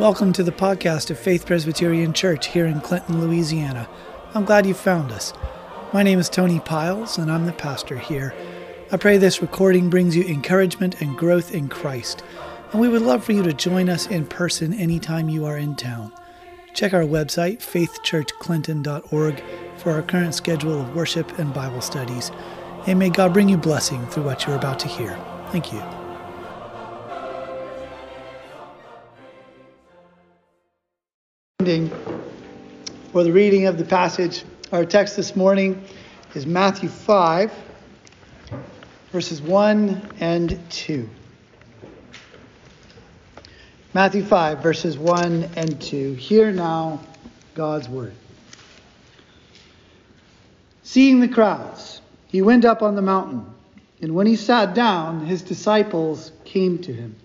Welcome to the podcast of Faith Presbyterian Church here in Clinton, Louisiana. I'm glad you found us. My name is Tony Piles, and I'm the pastor here. I pray this recording brings you encouragement and growth in Christ, and we would love for you to join us in person anytime you are in town. Check our website, faithchurchclinton.org, for our current schedule of worship and Bible studies, and may God bring you blessing through what you're about to hear. Thank you. For the reading of the passage, our text this morning is Matthew 5, verses 1 and 2. Matthew 5, verses 1 and 2. Hear now God's word. Seeing the crowds, he went up on the mountain, and when he sat down, his disciples came to him.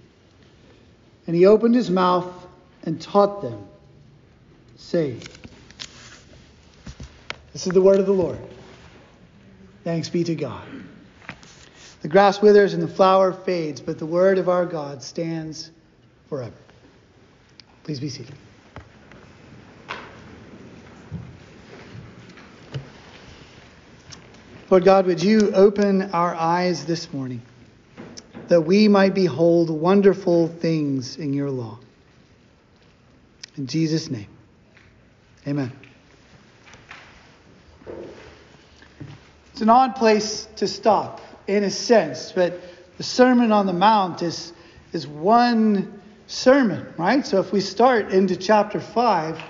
And he opened his mouth and taught them saved. This is the word of the Lord. Thanks be to God. The grass withers and the flower fades, but the word of our God stands forever. Please be seated. Lord God, would you open our eyes this morning that we might behold wonderful things in your law? In Jesus' name. Amen. It's an odd place to stop, in a sense, but the Sermon on the Mount is, is one sermon, right? So if we start into chapter 5,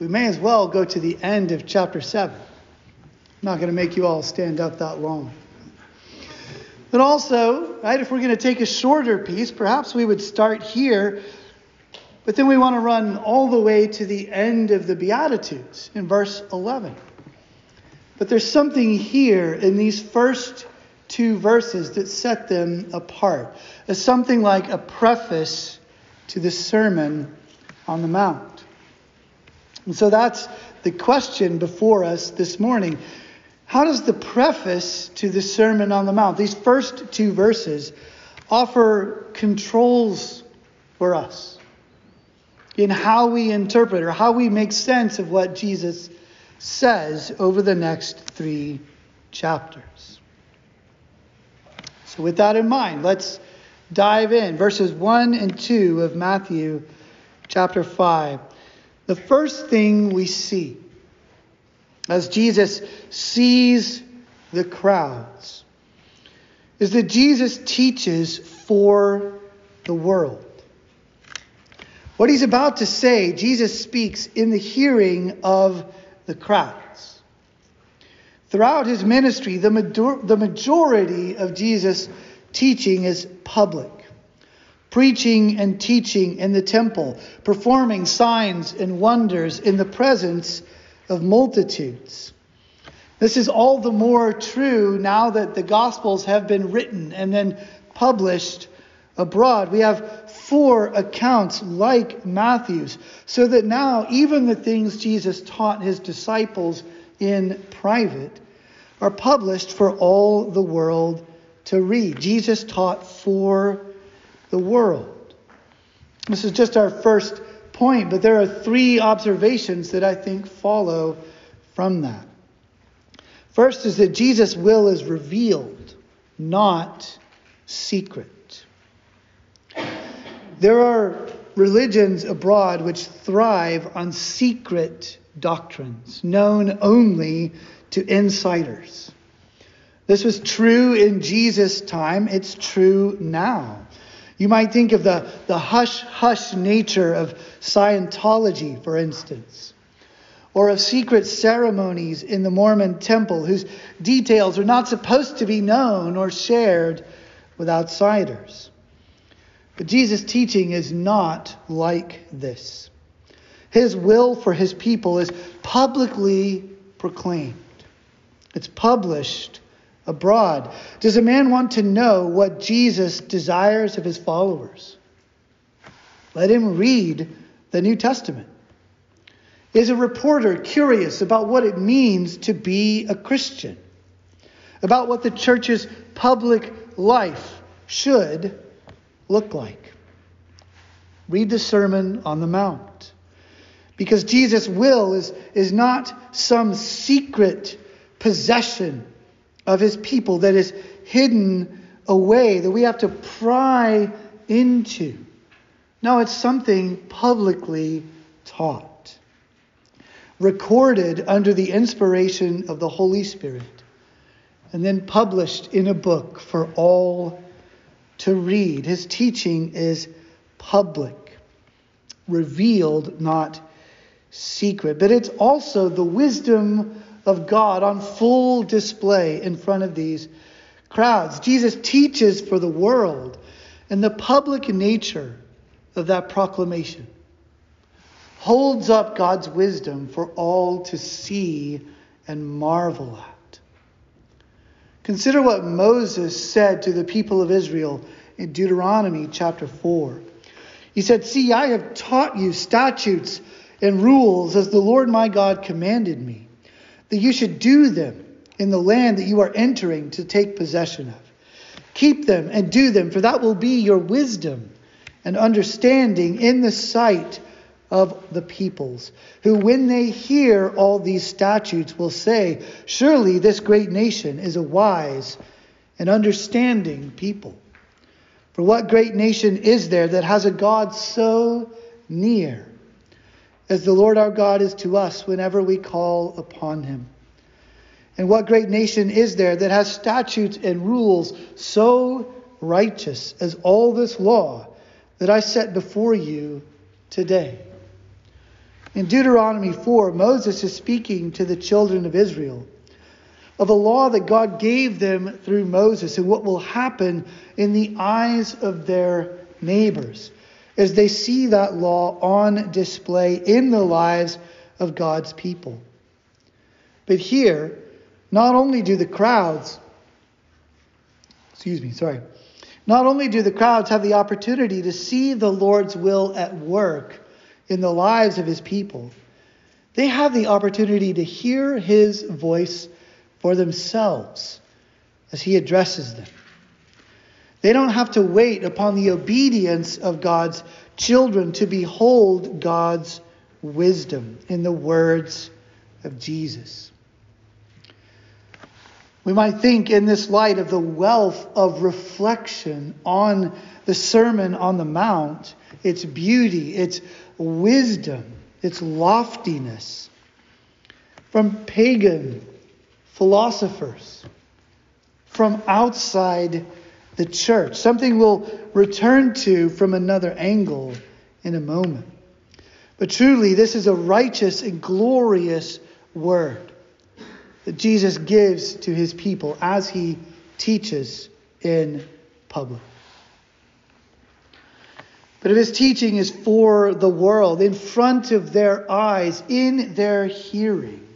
we may as well go to the end of chapter 7. I'm not going to make you all stand up that long. But also, right, if we're going to take a shorter piece, perhaps we would start here but then we want to run all the way to the end of the Beatitudes in verse 11. But there's something here in these first two verses that set them apart. As something like a preface to the Sermon on the Mount. And so that's the question before us this morning. How does the preface to the Sermon on the Mount, these first two verses, offer controls for us? in how we interpret or how we make sense of what Jesus says over the next three chapters. So, with that in mind, let's dive in. Verses 1 and 2 of Matthew chapter 5. The first thing we see as Jesus sees the crowds is that Jesus teaches for the world. What he's about to say, Jesus speaks in the hearing of the crowds. Throughout his ministry, the, major- the majority of Jesus' teaching is public. Preaching and teaching in the temple, performing signs and wonders in the presence of multitudes. This is all the more true now that the Gospels have been written and then published abroad. We have four accounts like Matthew's, so that now even the things Jesus taught his disciples in private are published for all the world to read. Jesus taught for the world. This is just our first point, but there are three observations that I think follow from that. First is that Jesus' will is revealed, not secret. There are religions abroad which thrive on secret doctrines known only to insiders. This was true in Jesus' time, it's true now. You might think of the, the hush hush nature of Scientology, for instance, or of secret ceremonies in the Mormon temple whose details are not supposed to be known or shared with outsiders. But Jesus' teaching is not like this. His will for his people is publicly proclaimed, it's published abroad. Does a man want to know what Jesus desires of his followers? Let him read the New Testament. Is a reporter curious about what it means to be a Christian? About what the church's public life should look like? read the Sermon on the Mount. Because Jesus' will is, is not some secret possession of his people that is hidden away, that we have to pry into. No, it's something publicly taught, recorded under the inspiration of the Holy Spirit, and then published in a book for all to read. His teaching is public, revealed, not secret. But it's also the wisdom of God on full display in front of these crowds. Jesus teaches for the world and the public nature of that proclamation holds up God's wisdom for all to see and marvel at. Consider what Moses said to the people of Israel in Deuteronomy chapter 4. He said, See, I have taught you statutes and rules as the Lord my God commanded me, that you should do them in the land that you are entering to take possession of. Keep them and do them, for that will be your wisdom and understanding in the sight of the peoples, who, when they hear all these statutes, will say, Surely this great nation is a wise and understanding people. For what great nation is there that has a God so near as the Lord our God is to us whenever we call upon him? And what great nation is there that has statutes and rules so righteous as all this law that I set before you today? In Deuteronomy 4, Moses is speaking to the children of Israel of a law that God gave them through Moses and what will happen in the eyes of their neighbors as they see that law on display in the lives of God's people. But here, not only do the crowds, excuse me, sorry, not only do the crowds have the opportunity to see the Lord's will at work in the lives of his people, they have the opportunity to hear his voice for themselves as he addresses them. They don't have to wait upon the obedience of God's children to behold God's wisdom in the words of Jesus. We might think in this light of the wealth of reflection on the Sermon on the Mount, its beauty, its wisdom, its loftiness. From pagan philosophers from outside the church. Something we'll return to from another angle in a moment. But truly, this is a righteous and glorious word that Jesus gives to his people as he teaches in public. But if his teaching is for the world, in front of their eyes, in their hearing,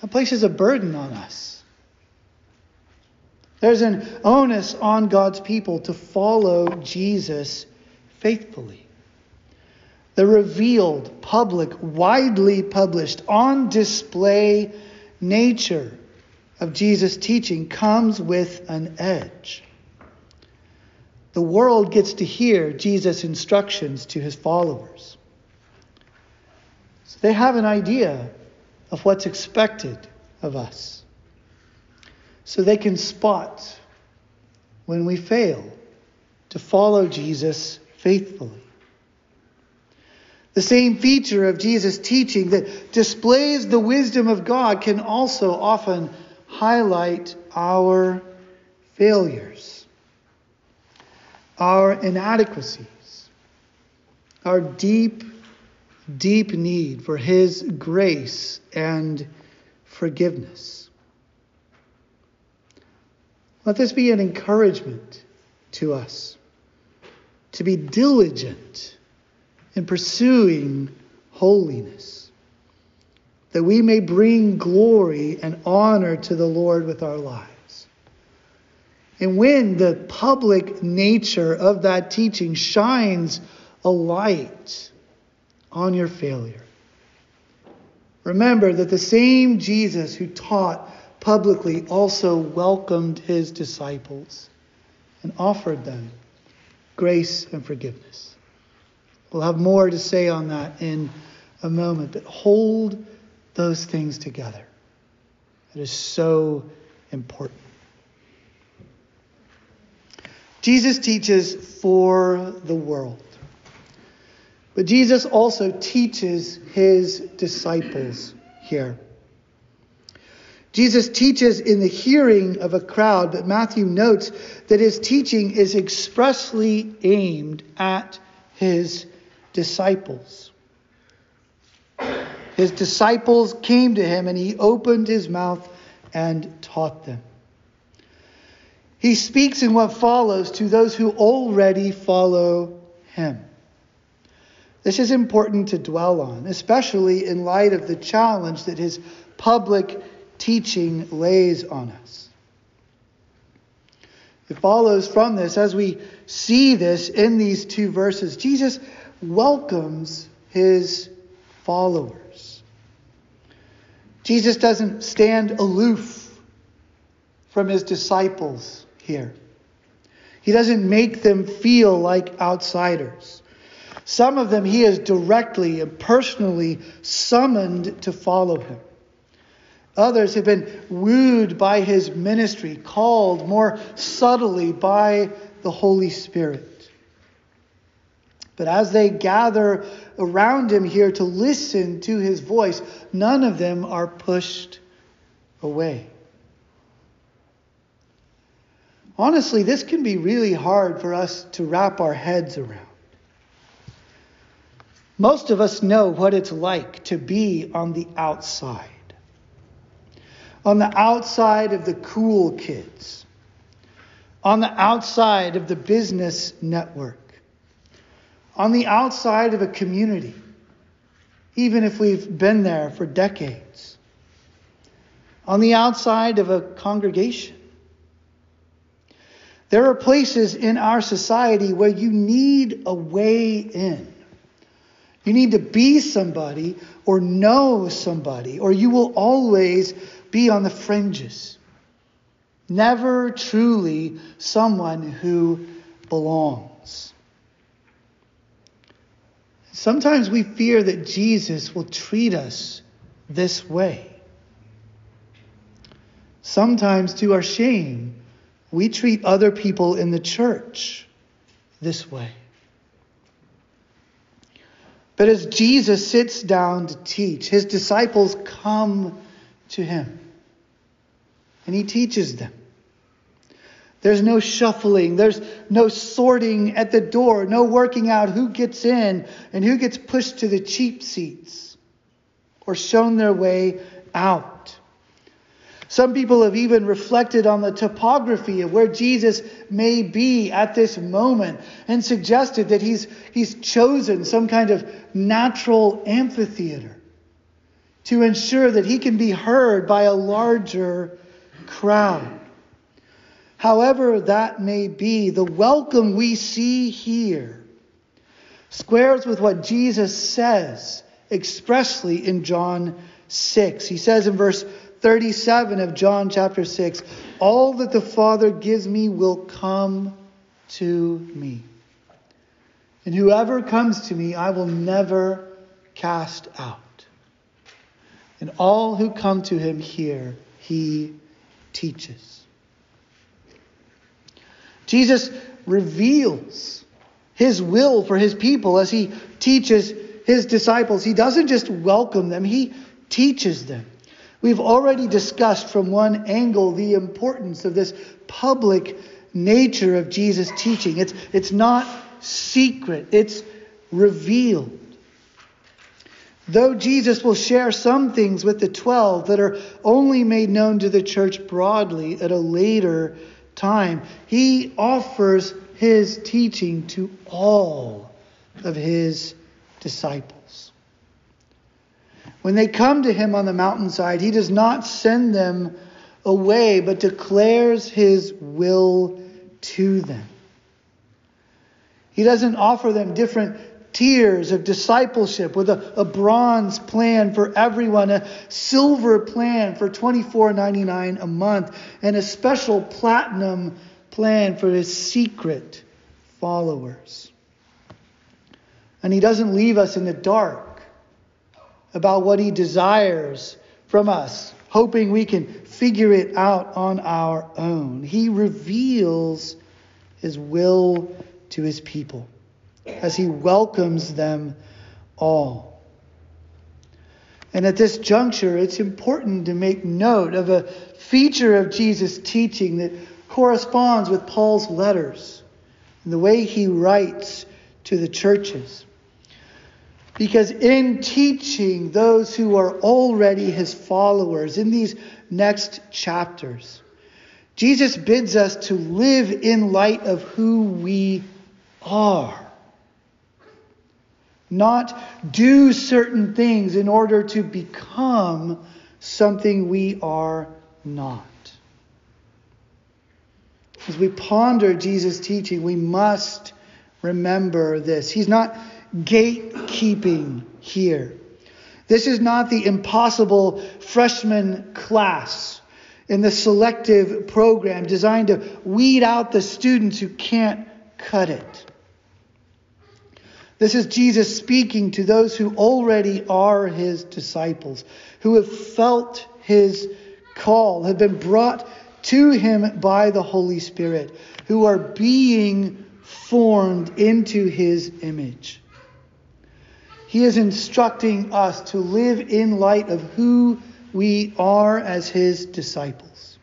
that places a burden on us. There's an onus on God's people to follow Jesus faithfully. The revealed, public, widely published, on display nature of Jesus' teaching comes with an edge. The world gets to hear Jesus' instructions to his followers. So they have an idea of what's expected of us. So they can spot when we fail to follow Jesus faithfully. The same feature of Jesus' teaching that displays the wisdom of God can also often highlight our failures, our inadequacies, our deep deep need for His grace and forgiveness. Let this be an encouragement to us to be diligent in pursuing holiness, that we may bring glory and honor to the Lord with our lives. And when the public nature of that teaching shines a light on your failure. Remember that the same Jesus who taught publicly also welcomed his disciples and offered them grace and forgiveness. We'll have more to say on that in a moment, but hold those things together. It is so important. Jesus teaches for the world. But Jesus also teaches his disciples here. Jesus teaches in the hearing of a crowd, but Matthew notes that his teaching is expressly aimed at his disciples. His disciples came to him and he opened his mouth and taught them. He speaks in what follows to those who already follow him. This is important to dwell on, especially in light of the challenge that his public teaching lays on us. It follows from this, as we see this in these two verses, Jesus welcomes his followers. Jesus doesn't stand aloof from his disciples here. He doesn't make them feel like outsiders. Some of them he has directly and personally summoned to follow him. Others have been wooed by his ministry, called more subtly by the Holy Spirit. But as they gather around him here to listen to his voice, none of them are pushed away. Honestly, this can be really hard for us to wrap our heads around. Most of us know what it's like to be on the outside. On the outside of the cool kids. On the outside of the business network. On the outside of a community. Even if we've been there for decades. On the outside of a congregation. There are places in our society where you need a way in. You need to be somebody or know somebody, or you will always be on the fringes. Never truly someone who belongs. Sometimes we fear that Jesus will treat us this way. Sometimes, to our shame, we treat other people in the church this way. But as Jesus sits down to teach, his disciples come to him and he teaches them. There's no shuffling. There's no sorting at the door. No working out who gets in and who gets pushed to the cheap seats or shown their way out. Some people have even reflected on the topography of where Jesus may be at this moment and suggested that he's, he's chosen some kind of natural amphitheater to ensure that he can be heard by a larger crowd. However, that may be, the welcome we see here squares with what Jesus says expressly in John 6. He says in verse 37 of John chapter 6 All that the Father gives me will come to me. And whoever comes to me, I will never cast out. And all who come to him here, he teaches. Jesus reveals his will for his people as he teaches his disciples. He doesn't just welcome them, he teaches them. We've already discussed from one angle the importance of this public nature of Jesus' teaching. It's, it's not secret, it's revealed. Though Jesus will share some things with the 12 that are only made known to the church broadly at a later time, he offers his teaching to all of his disciples. When they come to him on the mountainside, he does not send them away, but declares his will to them. He doesn't offer them different tiers of discipleship with a, a bronze plan for everyone, a silver plan for $24.99 a month, and a special platinum plan for his secret followers. And he doesn't leave us in the dark about what he desires from us, hoping we can figure it out on our own. He reveals his will to his people as he welcomes them all. And at this juncture, it's important to make note of a feature of Jesus' teaching that corresponds with Paul's letters and the way he writes to the churches. Because in teaching those who are already his followers in these next chapters, Jesus bids us to live in light of who we are. Not do certain things in order to become something we are not. As we ponder Jesus' teaching, we must remember this. He's not gatekeeping here. This is not the impossible freshman class in the selective program designed to weed out the students who can't cut it. This is Jesus speaking to those who already are his disciples, who have felt his call, have been brought to him by the Holy Spirit, who are being formed into his image. He is instructing us to live in light of who we are as his disciples.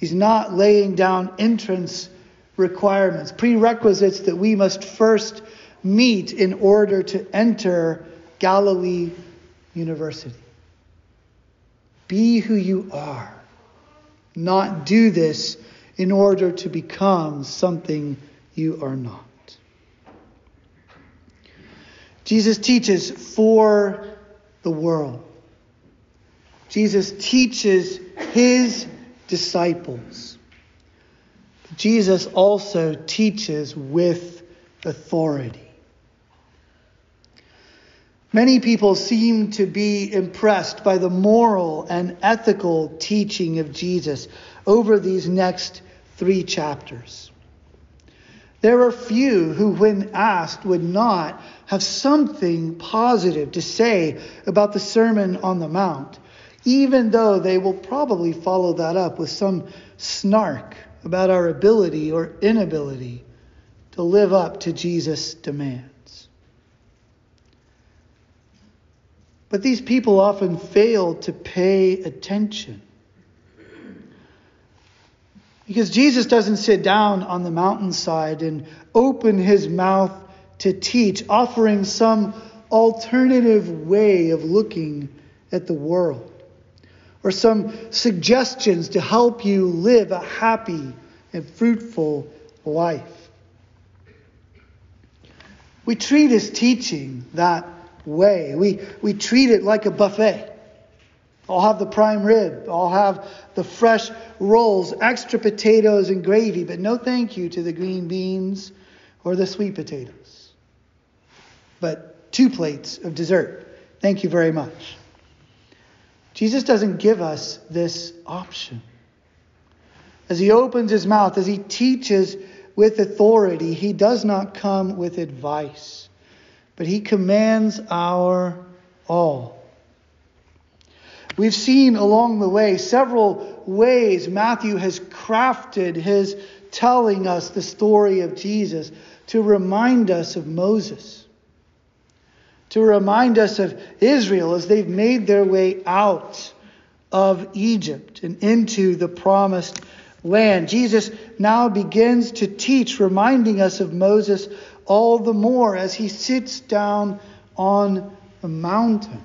He's not laying down entrance requirements, prerequisites that we must first meet in order to enter Galilee University. Be who you are, not do this in order to become something you are not. Jesus teaches for the world. Jesus teaches his disciples. Jesus also teaches with authority. Many people seem to be impressed by the moral and ethical teaching of Jesus over these next three chapters. There are few who, when asked, would not have something positive to say about the Sermon on the Mount, even though they will probably follow that up with some snark about our ability or inability to live up to Jesus' demands. But these people often fail to pay attention. Because Jesus doesn't sit down on the mountainside and open his mouth to teach, offering some alternative way of looking at the world, or some suggestions to help you live a happy and fruitful life. We treat his teaching that way. We, we treat it like a buffet. I'll have the prime rib. I'll have the fresh rolls, extra potatoes and gravy, but no thank you to the green beans or the sweet potatoes. But two plates of dessert. Thank you very much. Jesus doesn't give us this option. As he opens his mouth, as he teaches with authority, he does not come with advice, but he commands our all. We've seen along the way several ways Matthew has crafted his telling us the story of Jesus to remind us of Moses, to remind us of Israel as they've made their way out of Egypt and into the promised land. Jesus now begins to teach, reminding us of Moses all the more as he sits down on the mountain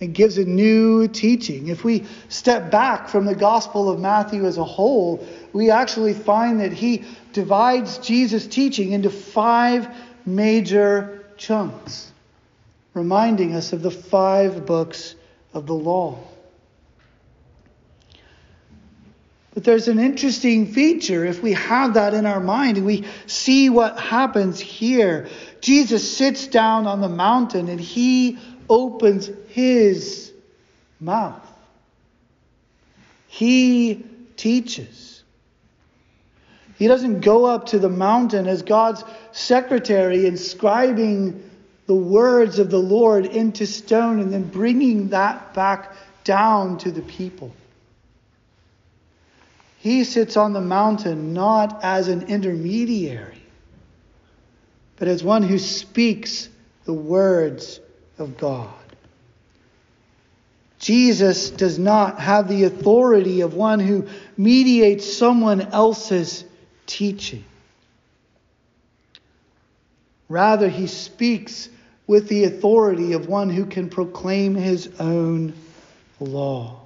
and gives a new teaching. If we step back from the Gospel of Matthew as a whole, we actually find that he divides Jesus' teaching into five major chunks, reminding us of the five books of the law. But there's an interesting feature if we have that in our mind and we see what happens here. Jesus sits down on the mountain and he opens his mouth. He teaches. He doesn't go up to the mountain as God's secretary, inscribing the words of the Lord into stone and then bringing that back down to the people. He sits on the mountain not as an intermediary, but as one who speaks the words of God. Jesus does not have the authority of one who mediates someone else's teaching. Rather, he speaks with the authority of one who can proclaim his own law.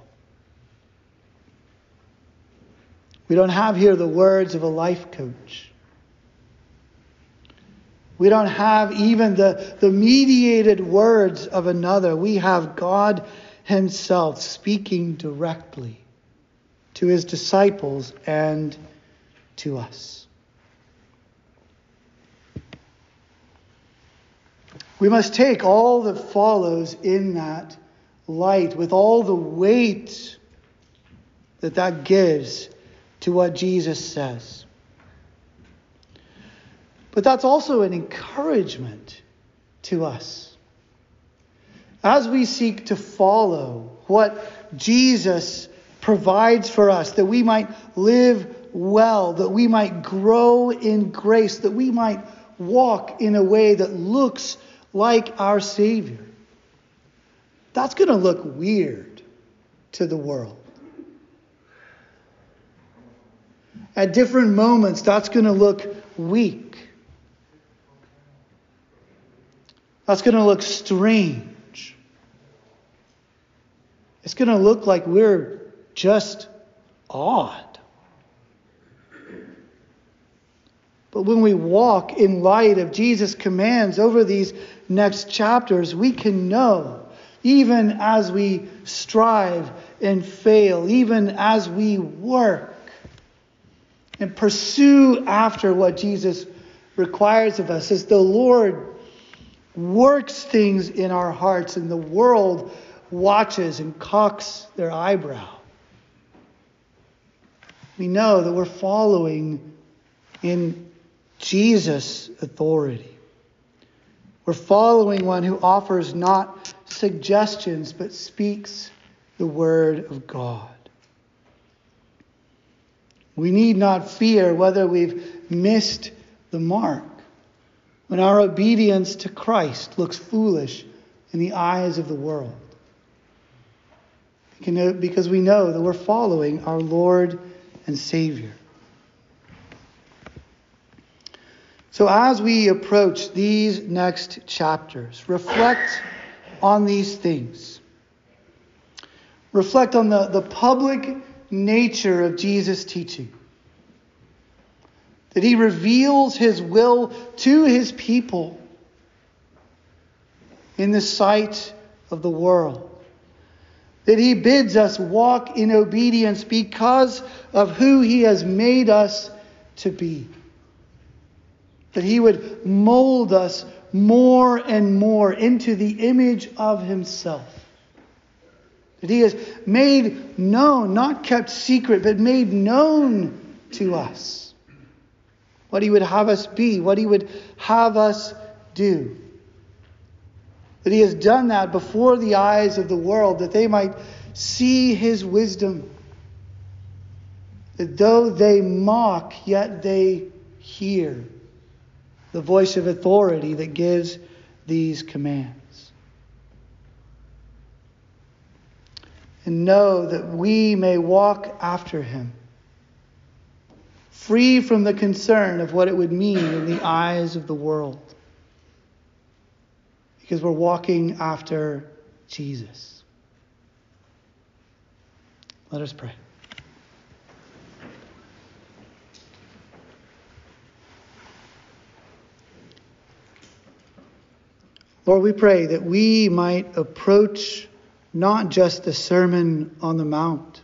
We don't have here the words of a life coach. We don't have even the, the mediated words of another. We have God Himself speaking directly to His disciples and to us. We must take all that follows in that light with all the weight that that gives to what Jesus says. But that's also an encouragement to us. As we seek to follow what Jesus provides for us, that we might live well, that we might grow in grace, that we might walk in a way that looks like our Savior. That's going to look weird to the world. At different moments, that's going to look weak. That's going to look strange. It's going to look like we're just odd. But when we walk in light of Jesus' commands over these next chapters, we can know, even as we strive and fail, even as we work and pursue after what Jesus requires of us, as the Lord works things in our hearts and the world watches and cocks their eyebrow. We know that we're following in Jesus' authority. We're following one who offers not suggestions, but speaks the word of God. We need not fear whether we've missed the mark when our obedience to Christ looks foolish in the eyes of the world. Because we know that we're following our Lord and Savior. So, as we approach these next chapters, reflect on these things. Reflect on the, the public nature of Jesus' teaching. That he reveals his will to his people in the sight of the world. That he bids us walk in obedience because of who he has made us to be that He would mold us more and more into the image of Himself. That He has made known, not kept secret, but made known to us what He would have us be, what He would have us do. That He has done that before the eyes of the world, that they might see His wisdom. That though they mock, yet they hear the voice of authority that gives these commands. And know that we may walk after him, free from the concern of what it would mean in the eyes of the world. Because we're walking after Jesus. Let us pray. Lord, we pray that we might approach not just the Sermon on the Mount,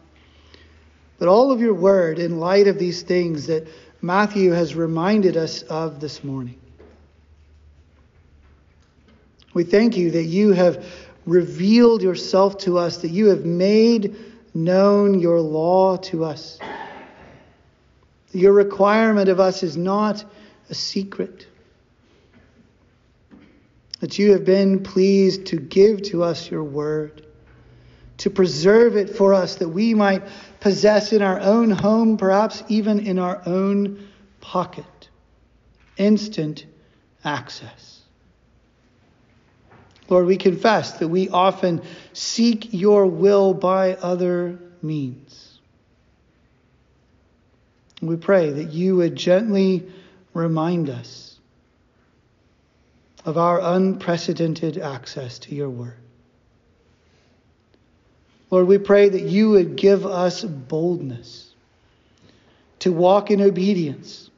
but all of your word in light of these things that Matthew has reminded us of this morning. We thank you that you have revealed yourself to us, that you have made known your law to us, Your requirement of us is not a secret. That you have been pleased to give to us your word, to preserve it for us that we might possess in our own home, perhaps even in our own pocket, instant access. Lord, we confess that we often seek your will by other means. We pray that you would gently remind us of our unprecedented access to your word. Lord, we pray that you would give us boldness to walk in obedience,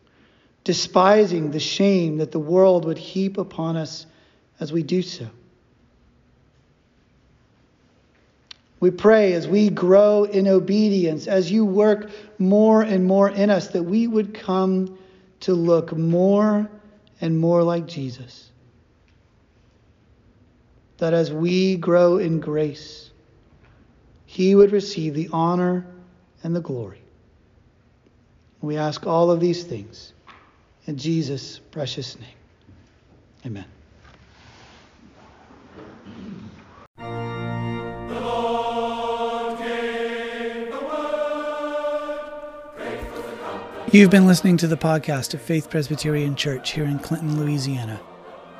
despising the shame that the world would heap upon us as we do so. We pray as we grow in obedience, as you work more and more in us, that we would come to look more and more like Jesus. That as we grow in grace, he would receive the honor and the glory. We ask all of these things in Jesus' precious name. Amen. You've been listening to the podcast of Faith Presbyterian Church here in Clinton, Louisiana.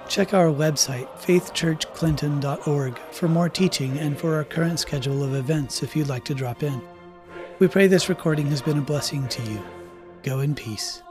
Check our website, faithchurchclinton.org, for more teaching and for our current schedule of events if you'd like to drop in. We pray this recording has been a blessing to you. Go in peace.